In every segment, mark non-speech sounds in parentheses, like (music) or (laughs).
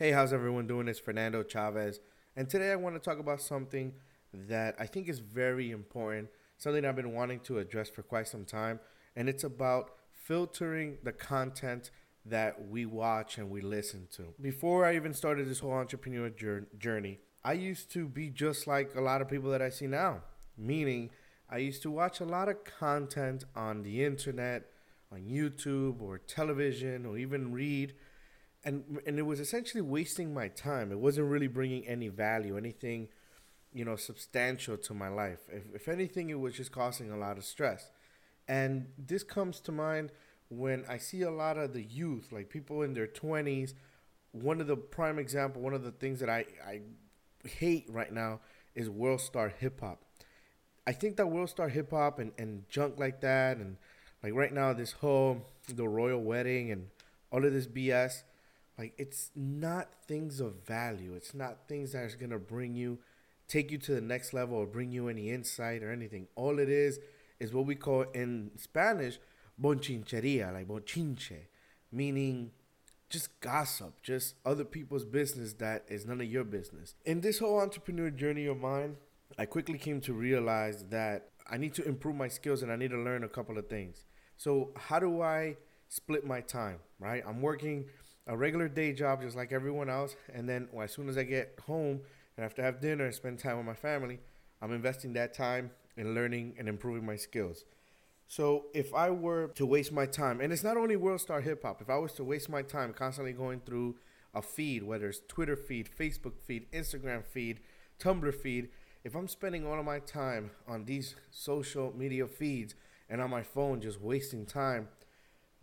Hey, how's everyone doing? It's Fernando Chavez. And today I want to talk about something that I think is very important, something I've been wanting to address for quite some time. And it's about filtering the content that we watch and we listen to. Before I even started this whole entrepreneur journey, I used to be just like a lot of people that I see now, meaning I used to watch a lot of content on the internet, on YouTube or television, or even read. And, and it was essentially wasting my time. It wasn't really bringing any value, anything, you know, substantial to my life. If, if anything, it was just causing a lot of stress. And this comes to mind when I see a lot of the youth, like people in their 20s. One of the prime example, one of the things that I, I hate right now is world star hip hop. I think that world star hip hop and, and junk like that, and like right now, this whole the royal wedding and all of this BS, like it's not things of value. It's not things that is gonna bring you, take you to the next level or bring you any insight or anything. All it is is what we call in Spanish bonchincheria, like bonchinche, meaning just gossip, just other people's business that is none of your business. In this whole entrepreneur journey of mine, I quickly came to realize that I need to improve my skills and I need to learn a couple of things. So, how do I split my time, right? I'm working a regular day job just like everyone else, and then well, as soon as I get home and have to have dinner and spend time with my family, I'm investing that time in learning and improving my skills. So if I were to waste my time, and it's not only World Star Hip Hop, if I was to waste my time constantly going through a feed, whether it's Twitter feed, Facebook feed, Instagram feed, Tumblr feed, if I'm spending all of my time on these social media feeds and on my phone just wasting time,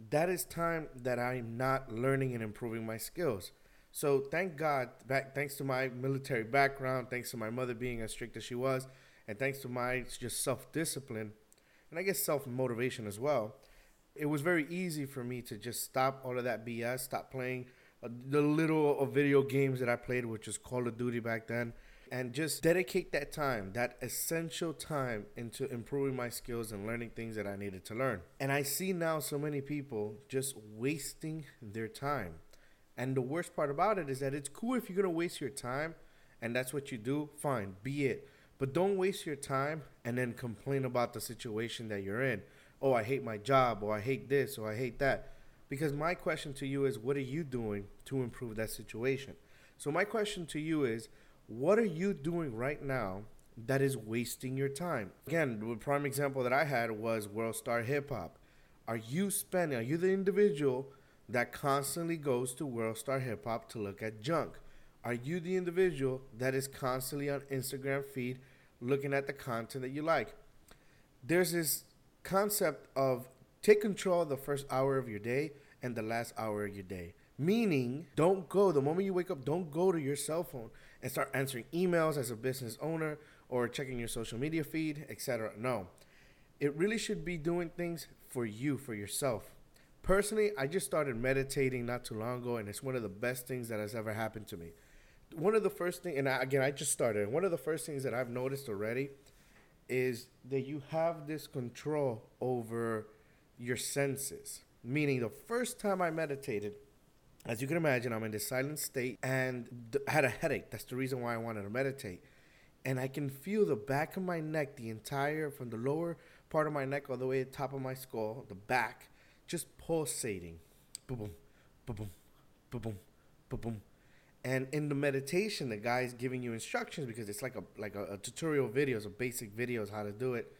that is time that I'm not learning and improving my skills. So thank God, back thanks to my military background, thanks to my mother being as strict as she was, and thanks to my just self discipline and I guess self motivation as well, it was very easy for me to just stop all of that BS, stop playing uh, the little video games that I played, which was Call of Duty back then, and just dedicate that time, that essential time, into improving my skills and learning things that I needed to learn. And I see now so many people just wasting their time. And the worst part about it is that it's cool if you're gonna waste your time and that's what you do, fine, be it. But don't waste your time and then complain about the situation that you're in. Oh, I hate my job, or I hate this, or I hate that. Because my question to you is, what are you doing to improve that situation? So, my question to you is, what are you doing right now that is wasting your time? Again, the prime example that I had was World Star Hip Hop. Are you spending, are you the individual that constantly goes to World Star Hip Hop to look at junk? Are you the individual that is constantly on Instagram feed looking at the content that you like? There's this concept of take control of the first hour of your day and the last hour of your day. Meaning, don't go the moment you wake up, don't go to your cell phone and start answering emails as a business owner or checking your social media feed, etc. No. It really should be doing things for you, for yourself. Personally, I just started meditating not too long ago, and it's one of the best things that has ever happened to me one of the first things, and I, again, I just started. One of the first things that I've noticed already is that you have this control over your senses. Meaning, the first time I meditated, as you can imagine, I'm in this silent state and th- had a headache. That's the reason why I wanted to meditate. And I can feel the back of my neck, the entire, from the lower part of my neck all the way to the top of my skull, the back, just pulsating. Boom, boom, boom, boom, boom, boom, and in the meditation, the guy's giving you instructions because it's like a like a, a tutorial videos, a basic videos how to do it.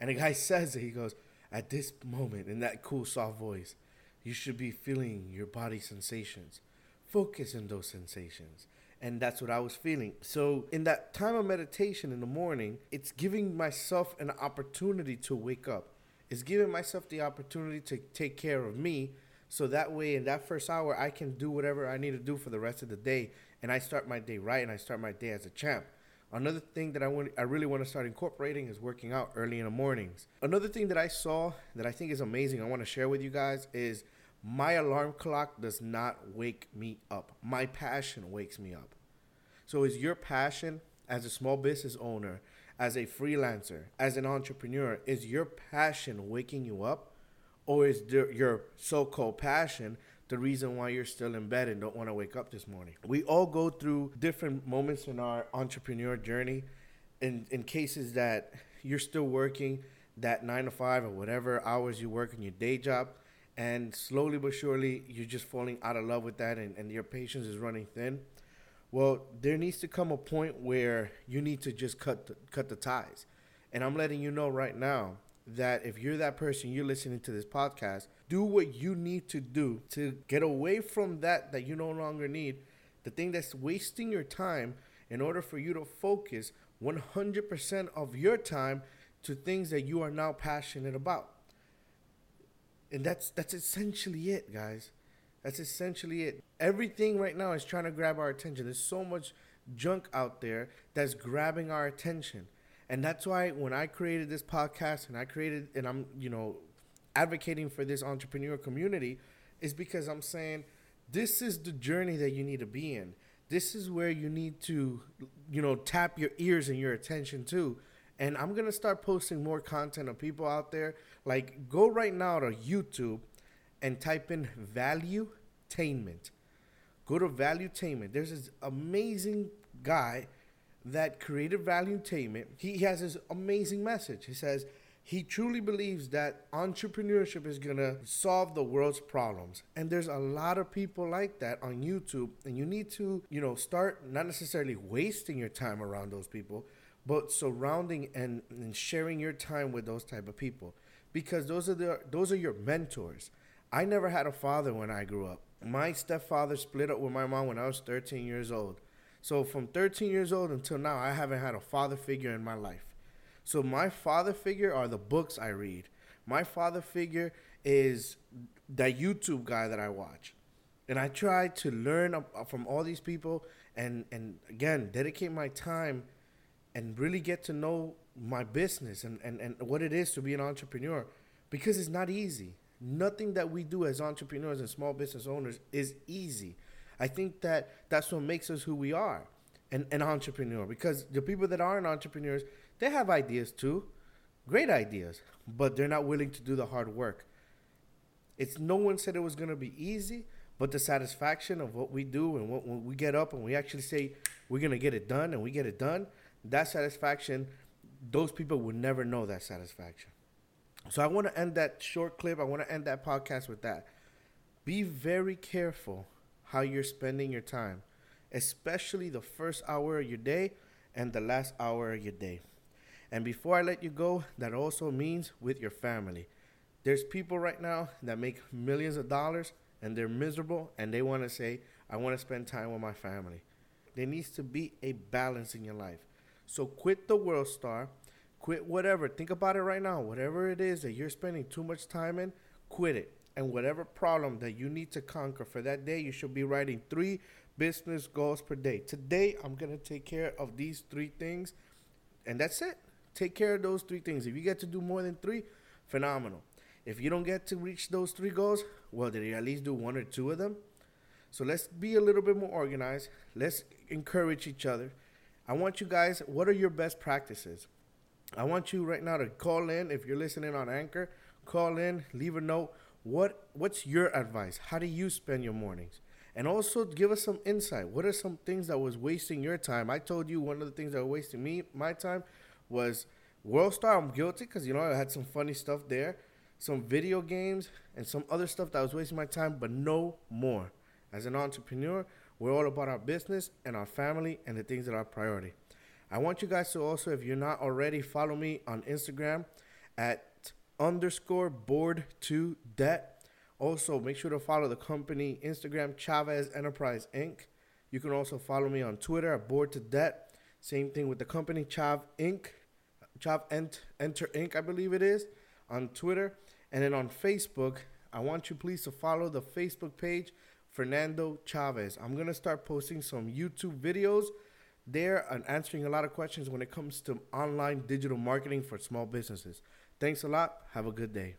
And the guy (laughs) says it. He goes, "At this moment, in that cool soft voice, you should be feeling your body sensations. Focus on those sensations." And that's what I was feeling. So, in that time of meditation in the morning, it's giving myself an opportunity to wake up. It's giving myself the opportunity to take care of me so that way, in that first hour, I can do whatever I need to do for the rest of the day, and I start my day right, and I start my day as a champ. Another thing that I want, I really want to start incorporating is working out early in the mornings. Another thing that I saw that I think is amazing, I want to share with you guys is my alarm clock does not wake me up. My passion wakes me up. So, is your passion as a small business owner, as a freelancer, as an entrepreneur, is your passion waking you up? or is there your so-called passion the reason why you're still in bed and don't want to wake up this morning. We all go through different moments in our entrepreneur journey in, in cases that you're still working that nine to five or whatever hours you work in your day job and slowly but surely you're just falling out of love with that and, and your patience is running thin well there needs to come a point where you need to just cut the, cut the ties and i'm letting you know right now that if you're that person you're listening to this podcast do what you need to do to get away from that that you no longer need the thing that's wasting your time in order for you to focus 100% of your time to things that you are now passionate about. And that's that's essentially it, guys. That's essentially it. Everything right now is trying to grab our attention. There's so much junk out there that's grabbing our attention. And that's why when I created this podcast and I created and I'm, you know, advocating for this entrepreneur community is because I'm saying this is the journey that you need to be in. This is where you need to, you know, tap your ears and your attention to and I'm gonna start posting more content of people out there. Like, go right now to YouTube and type in valuetainment. Go to valuetainment. There's this amazing guy that created valuetainment. He has this amazing message. He says he truly believes that entrepreneurship is gonna solve the world's problems. And there's a lot of people like that on YouTube, and you need to, you know, start not necessarily wasting your time around those people but surrounding and, and sharing your time with those type of people because those are the those are your mentors. I never had a father when I grew up. My stepfather split up with my mom when I was 13 years old. So from 13 years old until now, I haven't had a father figure in my life. So my father figure are the books I read. My father figure is that YouTube guy that I watch. And I try to learn uh, from all these people and and again, dedicate my time and really get to know my business and, and, and what it is to be an entrepreneur because it's not easy. Nothing that we do as entrepreneurs and small business owners is easy. I think that that's what makes us who we are, an, an entrepreneur. Because the people that aren't entrepreneurs, they have ideas too, great ideas, but they're not willing to do the hard work. It's no one said it was gonna be easy, but the satisfaction of what we do and what, when we get up and we actually say we're gonna get it done and we get it done, that satisfaction, those people will never know that satisfaction. So I want to end that short clip. I want to end that podcast with that. Be very careful how you're spending your time, especially the first hour of your day and the last hour of your day. And before I let you go, that also means with your family. There's people right now that make millions of dollars and they're miserable and they want to say, I want to spend time with my family. There needs to be a balance in your life. So quit the World Star, quit whatever. Think about it right now. Whatever it is that you're spending too much time in, quit it. And whatever problem that you need to conquer for that day, you should be writing three business goals per day. Today, I'm going to take care of these three things. And that's it. Take care of those three things. If you get to do more than three, phenomenal. If you don't get to reach those three goals, well, did you at least do one or two of them? So let's be a little bit more organized. Let's encourage each other. I want you guys, what are your best practices? I want you right now to call in if you're listening on Anchor, call in, leave a note. What what's your advice? How do you spend your mornings? And also give us some insight. What are some things that was wasting your time? I told you one of the things that was wasting me my time was World Star. I'm guilty because you know I had some funny stuff there, some video games and some other stuff that was wasting my time, but no more. As an entrepreneur, we're all about our business and our family and the things that are priority. I want you guys to also, if you're not already, follow me on Instagram at underscore board to debt. Also, make sure to follow the company Instagram Chavez Enterprise Inc. You can also follow me on Twitter at board to debt. Same thing with the company Chav Inc. Chav Ent- Enter Inc. I believe it is on Twitter. And then on Facebook, I want you please to follow the Facebook page Fernando Chavez. I'm going to start posting some YouTube videos there and answering a lot of questions when it comes to online digital marketing for small businesses. Thanks a lot. Have a good day.